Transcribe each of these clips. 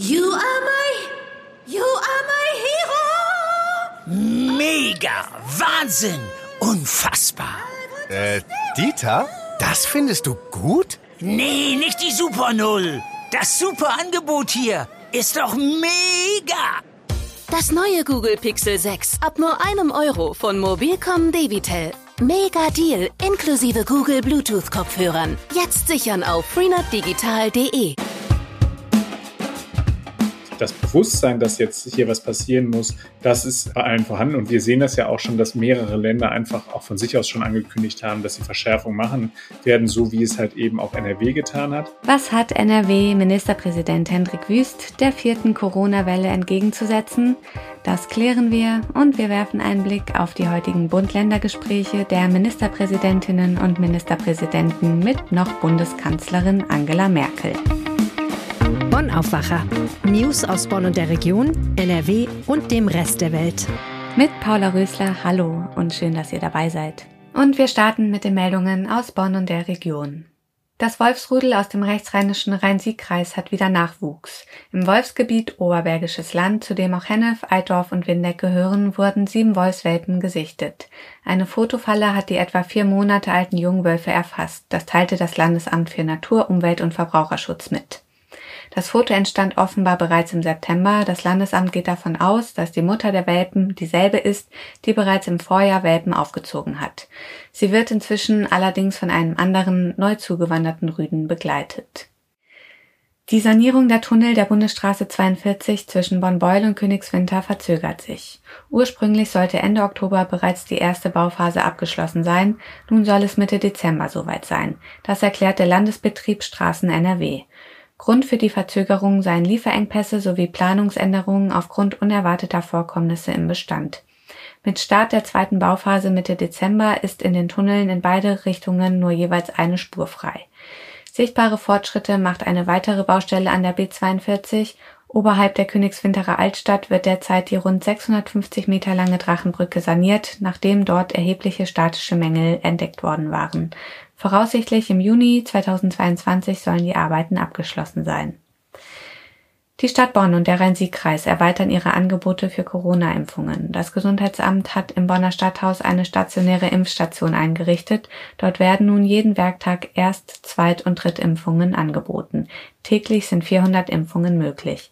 You are my, you are my hero. Mega, Wahnsinn, unfassbar. Äh, Dieter? Das findest du gut? Nee, nicht die Super Null. Das super Angebot hier ist doch mega. Das neue Google Pixel 6 ab nur einem Euro von Mobilcom Debitel. Mega Deal inklusive Google Bluetooth Kopfhörern. Jetzt sichern auf freenotdigital.de das Bewusstsein, dass jetzt hier was passieren muss, das ist bei allen vorhanden. Und wir sehen das ja auch schon, dass mehrere Länder einfach auch von sich aus schon angekündigt haben, dass sie Verschärfung machen werden, so wie es halt eben auch NRW getan hat. Was hat NRW-Ministerpräsident Hendrik Wüst der vierten Corona-Welle entgegenzusetzen? Das klären wir und wir werfen einen Blick auf die heutigen Bund-Länder-Gespräche der Ministerpräsidentinnen und Ministerpräsidenten mit noch Bundeskanzlerin Angela Merkel. Bonn Aufwacher. News aus Bonn und der Region, NRW und dem Rest der Welt. Mit Paula Rösler, hallo und schön, dass ihr dabei seid. Und wir starten mit den Meldungen aus Bonn und der Region. Das Wolfsrudel aus dem rechtsrheinischen Rhein-Sieg-Kreis hat wieder Nachwuchs. Im Wolfsgebiet Oberbergisches Land, zu dem auch Hennef, Eidorf und Windeck gehören, wurden sieben Wolfswelpen gesichtet. Eine Fotofalle hat die etwa vier Monate alten Jungwölfe erfasst. Das teilte das Landesamt für Natur, Umwelt und Verbraucherschutz mit. Das Foto entstand offenbar bereits im September. Das Landesamt geht davon aus, dass die Mutter der Welpen dieselbe ist, die bereits im Vorjahr Welpen aufgezogen hat. Sie wird inzwischen allerdings von einem anderen, neu zugewanderten Rüden begleitet. Die Sanierung der Tunnel der Bundesstraße 42 zwischen Bonn-Beul und Königswinter verzögert sich. Ursprünglich sollte Ende Oktober bereits die erste Bauphase abgeschlossen sein, nun soll es Mitte Dezember soweit sein. Das erklärt der Landesbetrieb Straßen NRW. Grund für die Verzögerung seien Lieferengpässe sowie Planungsänderungen aufgrund unerwarteter Vorkommnisse im Bestand. Mit Start der zweiten Bauphase Mitte Dezember ist in den Tunneln in beide Richtungen nur jeweils eine Spur frei. Sichtbare Fortschritte macht eine weitere Baustelle an der B42. Oberhalb der Königswinterer Altstadt wird derzeit die rund 650 Meter lange Drachenbrücke saniert, nachdem dort erhebliche statische Mängel entdeckt worden waren. Voraussichtlich im Juni 2022 sollen die Arbeiten abgeschlossen sein. Die Stadt Bonn und der Rhein-Sieg-Kreis erweitern ihre Angebote für Corona-Impfungen. Das Gesundheitsamt hat im Bonner Stadthaus eine stationäre Impfstation eingerichtet. Dort werden nun jeden Werktag Erst-, Zweit- und Drittimpfungen angeboten. Täglich sind 400 Impfungen möglich.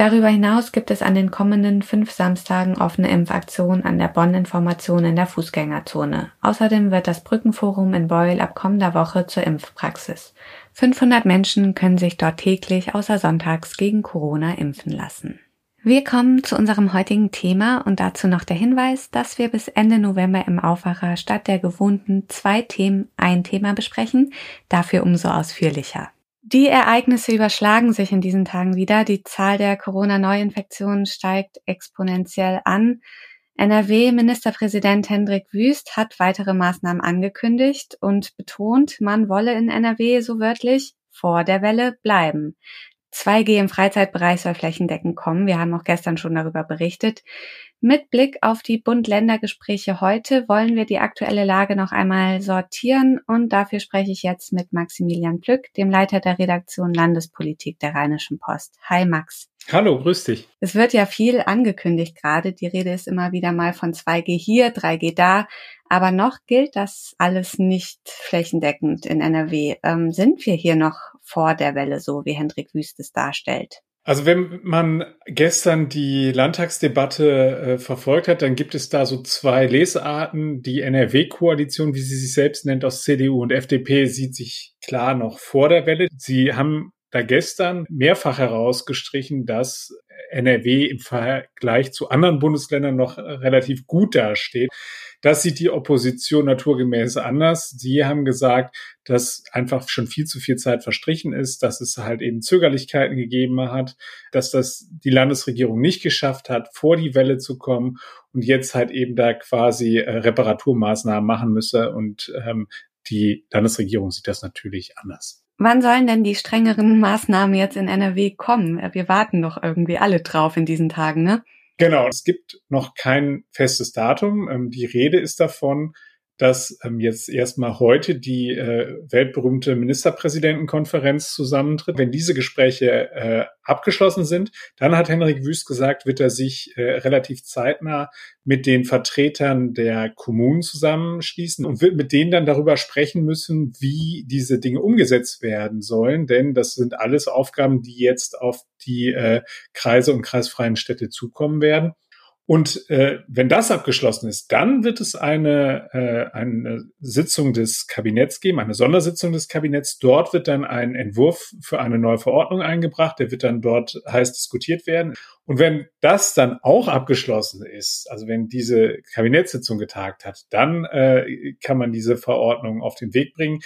Darüber hinaus gibt es an den kommenden fünf Samstagen offene Impfaktionen an der Bonn-Information in der Fußgängerzone. Außerdem wird das Brückenforum in Beul ab kommender Woche zur Impfpraxis. 500 Menschen können sich dort täglich außer sonntags gegen Corona impfen lassen. Wir kommen zu unserem heutigen Thema und dazu noch der Hinweis, dass wir bis Ende November im Aufwacher statt der gewohnten zwei Themen ein Thema besprechen, dafür umso ausführlicher. Die Ereignisse überschlagen sich in diesen Tagen wieder. Die Zahl der Corona-Neuinfektionen steigt exponentiell an. NRW-Ministerpräsident Hendrik Wüst hat weitere Maßnahmen angekündigt und betont, man wolle in NRW so wörtlich vor der Welle bleiben. 2G im Freizeitbereich soll flächendeckend kommen. Wir haben auch gestern schon darüber berichtet. Mit Blick auf die Bund-Länder-Gespräche heute wollen wir die aktuelle Lage noch einmal sortieren und dafür spreche ich jetzt mit Maximilian Plück, dem Leiter der Redaktion Landespolitik der Rheinischen Post. Hi Max. Hallo, grüß dich. Es wird ja viel angekündigt gerade. Die Rede ist immer wieder mal von 2G hier, 3G da. Aber noch gilt das alles nicht flächendeckend in NRW. Ähm, sind wir hier noch vor der Welle, so wie Hendrik Wüst es darstellt? Also wenn man gestern die Landtagsdebatte äh, verfolgt hat, dann gibt es da so zwei Lesarten. Die NRW-Koalition, wie sie sich selbst nennt, aus CDU und FDP, sieht sich klar noch vor der Welle. Sie haben da gestern mehrfach herausgestrichen, dass NRW im Vergleich zu anderen Bundesländern noch relativ gut dasteht. Das sieht die Opposition naturgemäß anders. Sie haben gesagt, dass einfach schon viel zu viel Zeit verstrichen ist, dass es halt eben Zögerlichkeiten gegeben hat, dass das die Landesregierung nicht geschafft hat, vor die Welle zu kommen und jetzt halt eben da quasi äh, Reparaturmaßnahmen machen müsse. Und ähm, die Landesregierung sieht das natürlich anders. Wann sollen denn die strengeren Maßnahmen jetzt in NRW kommen? Wir warten doch irgendwie alle drauf in diesen Tagen, ne? Genau, es gibt noch kein festes Datum. Ähm, die Rede ist davon, dass ähm, jetzt erstmal heute die äh, weltberühmte Ministerpräsidentenkonferenz zusammentritt. Wenn diese Gespräche äh, abgeschlossen sind, dann hat Henrik Wüst gesagt, wird er sich äh, relativ zeitnah mit den Vertretern der Kommunen zusammenschließen und wird mit denen dann darüber sprechen müssen, wie diese Dinge umgesetzt werden sollen. Denn das sind alles Aufgaben, die jetzt auf die äh, Kreise und kreisfreien Städte zukommen werden. Und äh, wenn das abgeschlossen ist, dann wird es eine, äh, eine Sitzung des Kabinetts geben, eine Sondersitzung des Kabinetts. Dort wird dann ein Entwurf für eine neue Verordnung eingebracht. Der wird dann dort heiß diskutiert werden. Und wenn das dann auch abgeschlossen ist, also wenn diese Kabinettssitzung getagt hat, dann äh, kann man diese Verordnung auf den Weg bringen.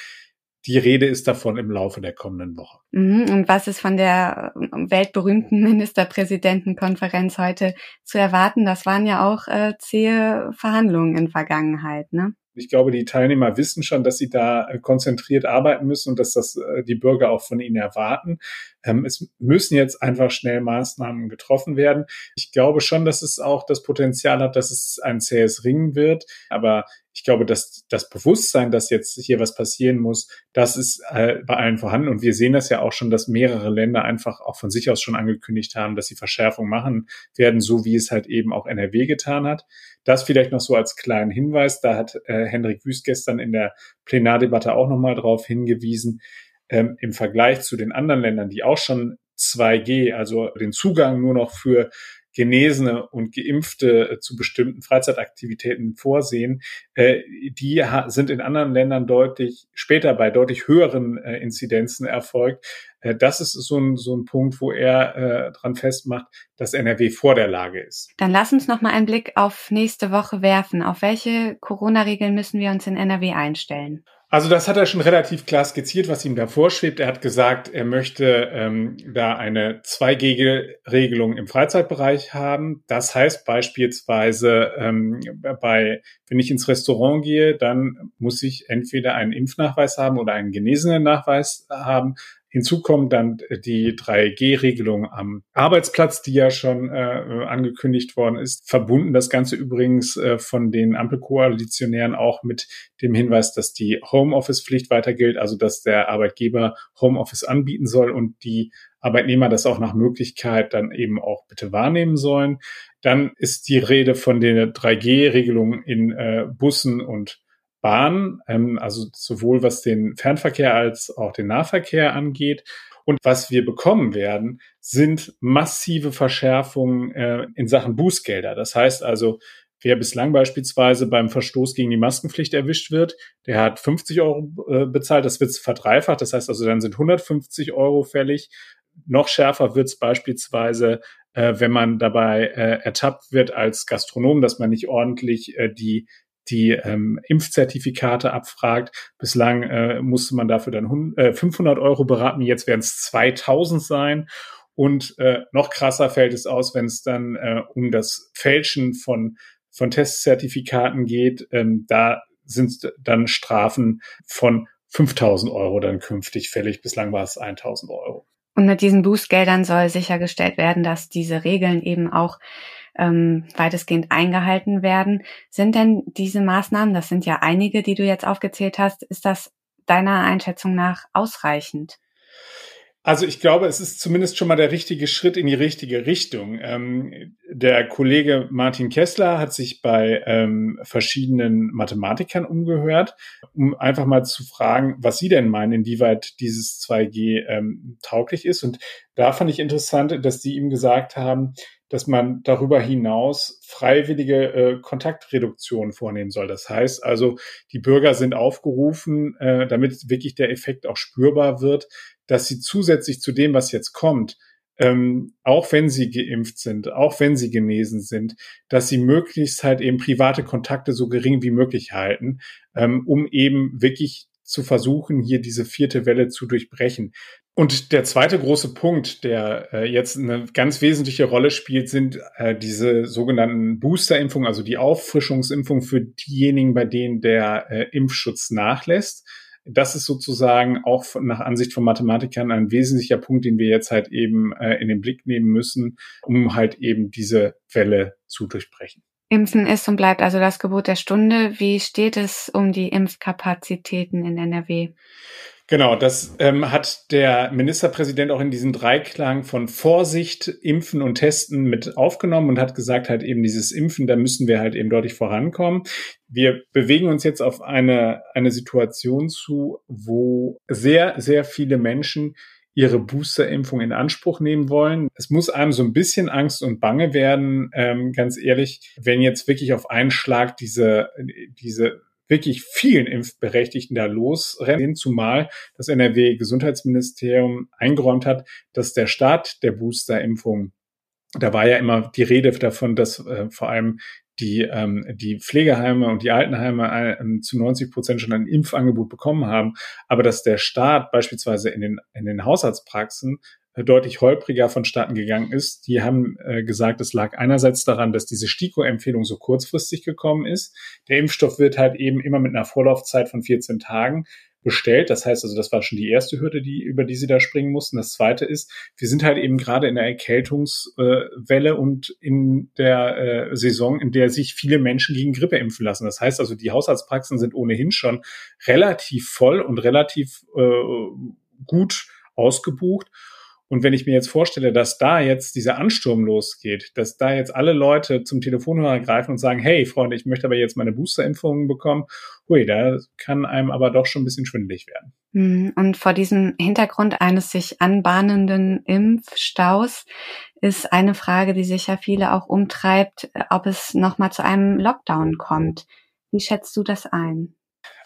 Die Rede ist davon im Laufe der kommenden Woche. Mhm. Und was ist von der äh, weltberühmten Ministerpräsidentenkonferenz heute zu erwarten? Das waren ja auch äh, zähe Verhandlungen in Vergangenheit, ne? Ich glaube, die Teilnehmer wissen schon, dass sie da äh, konzentriert arbeiten müssen und dass das äh, die Bürger auch von ihnen erwarten. Ähm, es müssen jetzt einfach schnell Maßnahmen getroffen werden. Ich glaube schon, dass es auch das Potenzial hat, dass es ein zähes Ringen wird. Aber ich glaube, dass das Bewusstsein, dass jetzt hier was passieren muss, das ist äh, bei allen vorhanden. Und wir sehen das ja auch schon, dass mehrere Länder einfach auch von sich aus schon angekündigt haben, dass sie Verschärfung machen werden, so wie es halt eben auch NRW getan hat. Das vielleicht noch so als kleinen Hinweis. Da hat äh, Hendrik Wüst gestern in der Plenardebatte auch nochmal drauf hingewiesen. Ähm, Im Vergleich zu den anderen Ländern, die auch schon 2G, also den Zugang nur noch für Genesene und Geimpfte äh, zu bestimmten Freizeitaktivitäten vorsehen, äh, die sind in anderen Ländern deutlich später bei deutlich höheren äh, Inzidenzen erfolgt. Das ist so ein, so ein Punkt, wo er äh, dran festmacht, dass NRW vor der Lage ist. Dann lass uns noch mal einen Blick auf nächste Woche werfen. Auf welche Corona-Regeln müssen wir uns in NRW einstellen? Also das hat er schon relativ klar skizziert, was ihm da vorschwebt. Er hat gesagt, er möchte ähm, da eine 2G-Regelung im Freizeitbereich haben. Das heißt beispielsweise, ähm, bei, wenn ich ins Restaurant gehe, dann muss ich entweder einen Impfnachweis haben oder einen genesenen Nachweis haben. Hinzu kommt dann die 3G-Regelung am Arbeitsplatz, die ja schon äh, angekündigt worden ist. Verbunden das Ganze übrigens äh, von den Ampelkoalitionären auch mit dem Hinweis, dass die Homeoffice-Pflicht weiter gilt, also dass der Arbeitgeber Homeoffice anbieten soll und die Arbeitnehmer das auch nach Möglichkeit dann eben auch bitte wahrnehmen sollen. Dann ist die Rede von der 3G-Regelung in äh, Bussen und Bahn, ähm, also sowohl was den Fernverkehr als auch den Nahverkehr angeht. Und was wir bekommen werden, sind massive Verschärfungen äh, in Sachen Bußgelder. Das heißt also, wer bislang beispielsweise beim Verstoß gegen die Maskenpflicht erwischt wird, der hat 50 Euro äh, bezahlt, das wird verdreifacht. Das heißt also, dann sind 150 Euro fällig. Noch schärfer wird es beispielsweise, äh, wenn man dabei äh, ertappt wird als Gastronom, dass man nicht ordentlich äh, die die ähm, Impfzertifikate abfragt. Bislang äh, musste man dafür dann äh, 500 Euro beraten, jetzt werden es 2000 sein. Und äh, noch krasser fällt es aus, wenn es dann äh, um das Fälschen von, von Testzertifikaten geht. Ähm, da sind dann Strafen von 5000 Euro dann künftig fällig. Bislang war es 1000 Euro. Und mit diesen Boostgeldern soll sichergestellt werden, dass diese Regeln eben auch ähm, weitestgehend eingehalten werden. Sind denn diese Maßnahmen, das sind ja einige, die du jetzt aufgezählt hast, ist das deiner Einschätzung nach ausreichend? Also ich glaube, es ist zumindest schon mal der richtige Schritt in die richtige Richtung. Ähm, der Kollege Martin Kessler hat sich bei ähm, verschiedenen Mathematikern umgehört, um einfach mal zu fragen, was sie denn meinen, inwieweit dieses 2G ähm, tauglich ist. Und da fand ich interessant, dass die ihm gesagt haben, dass man darüber hinaus freiwillige äh, Kontaktreduktion vornehmen soll. Das heißt also, die Bürger sind aufgerufen, äh, damit wirklich der Effekt auch spürbar wird, dass sie zusätzlich zu dem, was jetzt kommt, ähm, auch wenn sie geimpft sind, auch wenn sie genesen sind, dass sie möglichst halt eben private Kontakte so gering wie möglich halten, ähm, um eben wirklich zu versuchen, hier diese vierte Welle zu durchbrechen. Und der zweite große Punkt, der äh, jetzt eine ganz wesentliche Rolle spielt, sind äh, diese sogenannten Boosterimpfungen, also die Auffrischungsimpfung für diejenigen, bei denen der äh, Impfschutz nachlässt. Das ist sozusagen auch von, nach Ansicht von Mathematikern ein wesentlicher Punkt, den wir jetzt halt eben äh, in den Blick nehmen müssen, um halt eben diese Welle zu durchbrechen. Impfen ist und bleibt also das Gebot der Stunde. Wie steht es um die Impfkapazitäten in NRW? Genau, das ähm, hat der Ministerpräsident auch in diesen Dreiklang von Vorsicht, Impfen und Testen mit aufgenommen und hat gesagt, halt eben dieses Impfen, da müssen wir halt eben deutlich vorankommen. Wir bewegen uns jetzt auf eine, eine Situation zu, wo sehr, sehr viele Menschen ihre Boosterimpfung in Anspruch nehmen wollen. Es muss einem so ein bisschen Angst und Bange werden, ähm, ganz ehrlich, wenn jetzt wirklich auf einen Schlag diese, diese wirklich vielen Impfberechtigten da losrennen, zumal das NRW-Gesundheitsministerium eingeräumt hat, dass der Start der Boosterimpfung, da war ja immer die Rede davon, dass äh, vor allem die, ähm, die Pflegeheime und die Altenheime äh, zu 90 Prozent schon ein Impfangebot bekommen haben, aber dass der Staat beispielsweise in den, in den Hausarztpraxen deutlich holpriger vonstatten gegangen ist. Die haben äh, gesagt, es lag einerseits daran, dass diese STIKO-Empfehlung so kurzfristig gekommen ist. Der Impfstoff wird halt eben immer mit einer Vorlaufzeit von 14 Tagen bestellt. Das heißt also, das war schon die erste Hürde, die, über die sie da springen mussten. Das zweite ist, wir sind halt eben gerade in der Erkältungswelle äh, und in der äh, Saison, in der sich viele Menschen gegen Grippe impfen lassen. Das heißt also, die Hausarztpraxen sind ohnehin schon relativ voll und relativ äh, gut ausgebucht. Und wenn ich mir jetzt vorstelle, dass da jetzt dieser Ansturm losgeht, dass da jetzt alle Leute zum Telefonhörer greifen und sagen, hey Freunde, ich möchte aber jetzt meine Boosterimpfungen bekommen, hui, da kann einem aber doch schon ein bisschen schwindelig werden. Hm, und vor diesem Hintergrund eines sich anbahnenden Impfstaus ist eine Frage, die sicher viele auch umtreibt, ob es nochmal zu einem Lockdown kommt. Wie schätzt du das ein?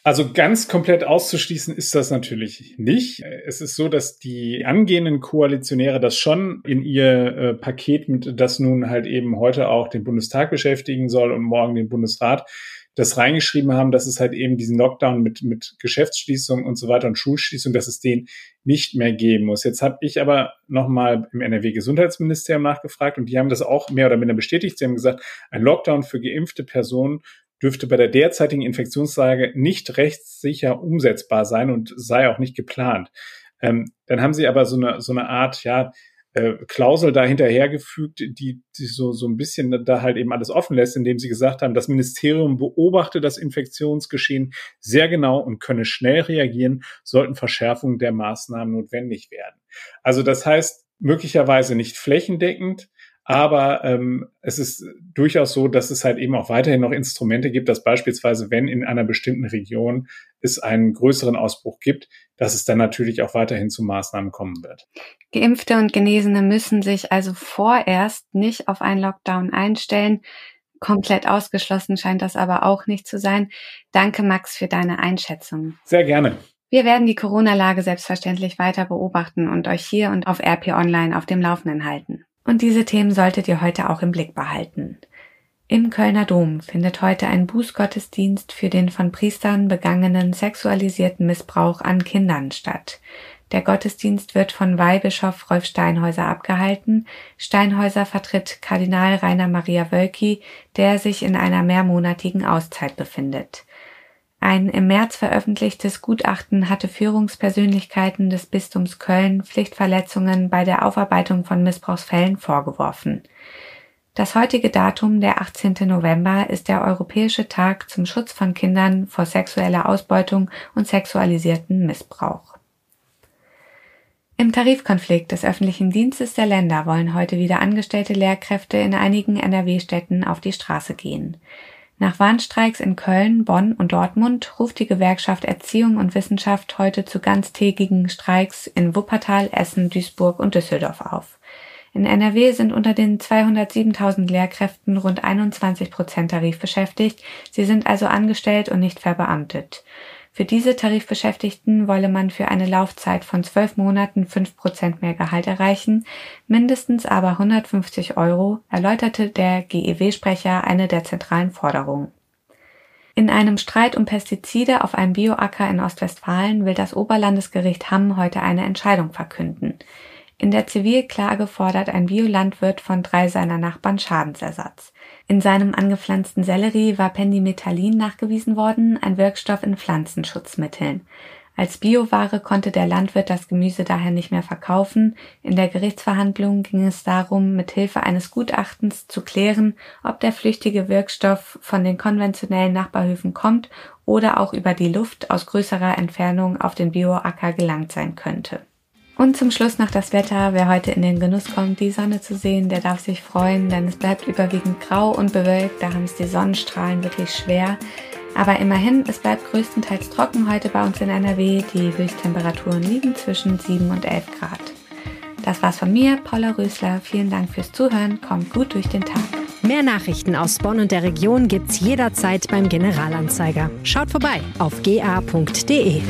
Also ganz komplett auszuschließen ist das natürlich nicht. Es ist so, dass die angehenden Koalitionäre das schon in ihr äh, Paket mit, das nun halt eben heute auch den Bundestag beschäftigen soll und morgen den Bundesrat, das reingeschrieben haben, dass es halt eben diesen Lockdown mit, mit Geschäftsschließung und so weiter und Schulschließung, dass es den nicht mehr geben muss. Jetzt habe ich aber nochmal im NRW-Gesundheitsministerium nachgefragt und die haben das auch mehr oder minder bestätigt. Sie haben gesagt, ein Lockdown für geimpfte Personen dürfte bei der derzeitigen Infektionslage nicht rechtssicher umsetzbar sein und sei auch nicht geplant. Ähm, dann haben sie aber so eine, so eine Art, ja, äh, Klausel da hinterhergefügt, die, die so, so ein bisschen da halt eben alles offen lässt, indem sie gesagt haben, das Ministerium beobachte das Infektionsgeschehen sehr genau und könne schnell reagieren, sollten Verschärfungen der Maßnahmen notwendig werden. Also das heißt, möglicherweise nicht flächendeckend, aber ähm, es ist durchaus so, dass es halt eben auch weiterhin noch Instrumente gibt, dass beispielsweise, wenn in einer bestimmten Region es einen größeren Ausbruch gibt, dass es dann natürlich auch weiterhin zu Maßnahmen kommen wird. Geimpfte und Genesene müssen sich also vorerst nicht auf einen Lockdown einstellen. Komplett ausgeschlossen scheint das aber auch nicht zu sein. Danke, Max, für deine Einschätzung. Sehr gerne. Wir werden die Corona-Lage selbstverständlich weiter beobachten und euch hier und auf RP Online auf dem Laufenden halten. Und diese Themen solltet ihr heute auch im Blick behalten. Im Kölner Dom findet heute ein Bußgottesdienst für den von Priestern begangenen sexualisierten Missbrauch an Kindern statt. Der Gottesdienst wird von Weihbischof Rolf Steinhäuser abgehalten. Steinhäuser vertritt Kardinal Rainer Maria Wölki, der sich in einer mehrmonatigen Auszeit befindet. Ein im März veröffentlichtes Gutachten hatte Führungspersönlichkeiten des Bistums Köln Pflichtverletzungen bei der Aufarbeitung von Missbrauchsfällen vorgeworfen. Das heutige Datum, der 18. November, ist der Europäische Tag zum Schutz von Kindern vor sexueller Ausbeutung und sexualisierten Missbrauch. Im Tarifkonflikt des öffentlichen Dienstes der Länder wollen heute wieder angestellte Lehrkräfte in einigen NRW-Städten auf die Straße gehen. Nach Warnstreiks in Köln, Bonn und Dortmund ruft die Gewerkschaft Erziehung und Wissenschaft heute zu ganztägigen Streiks in Wuppertal, Essen, Duisburg und Düsseldorf auf. In NRW sind unter den 207.000 Lehrkräften rund 21 Prozent tarifbeschäftigt. Sie sind also angestellt und nicht verbeamtet. Für diese Tarifbeschäftigten wolle man für eine Laufzeit von zwölf Monaten fünf Prozent mehr Gehalt erreichen, mindestens aber 150 Euro, erläuterte der GEW-Sprecher eine der zentralen Forderungen. In einem Streit um Pestizide auf einem Bioacker in Ostwestfalen will das Oberlandesgericht Hamm heute eine Entscheidung verkünden. In der Zivilklage fordert ein Biolandwirt von drei seiner Nachbarn Schadensersatz. In seinem angepflanzten Sellerie war Pendimethalin nachgewiesen worden, ein Wirkstoff in Pflanzenschutzmitteln. Als Bioware konnte der Landwirt das Gemüse daher nicht mehr verkaufen. In der Gerichtsverhandlung ging es darum, mit Hilfe eines Gutachtens zu klären, ob der flüchtige Wirkstoff von den konventionellen Nachbarhöfen kommt oder auch über die Luft aus größerer Entfernung auf den Bioacker gelangt sein könnte. Und zum Schluss noch das Wetter. Wer heute in den Genuss kommt, die Sonne zu sehen, der darf sich freuen, denn es bleibt überwiegend grau und bewölkt. Da haben es die Sonnenstrahlen wirklich schwer. Aber immerhin, es bleibt größtenteils trocken heute bei uns in NRW. Die Höchsttemperaturen liegen zwischen 7 und 11 Grad. Das war's von mir, Paula Rösler. Vielen Dank fürs Zuhören. Kommt gut durch den Tag. Mehr Nachrichten aus Bonn und der Region gibt's jederzeit beim Generalanzeiger. Schaut vorbei auf ga.de.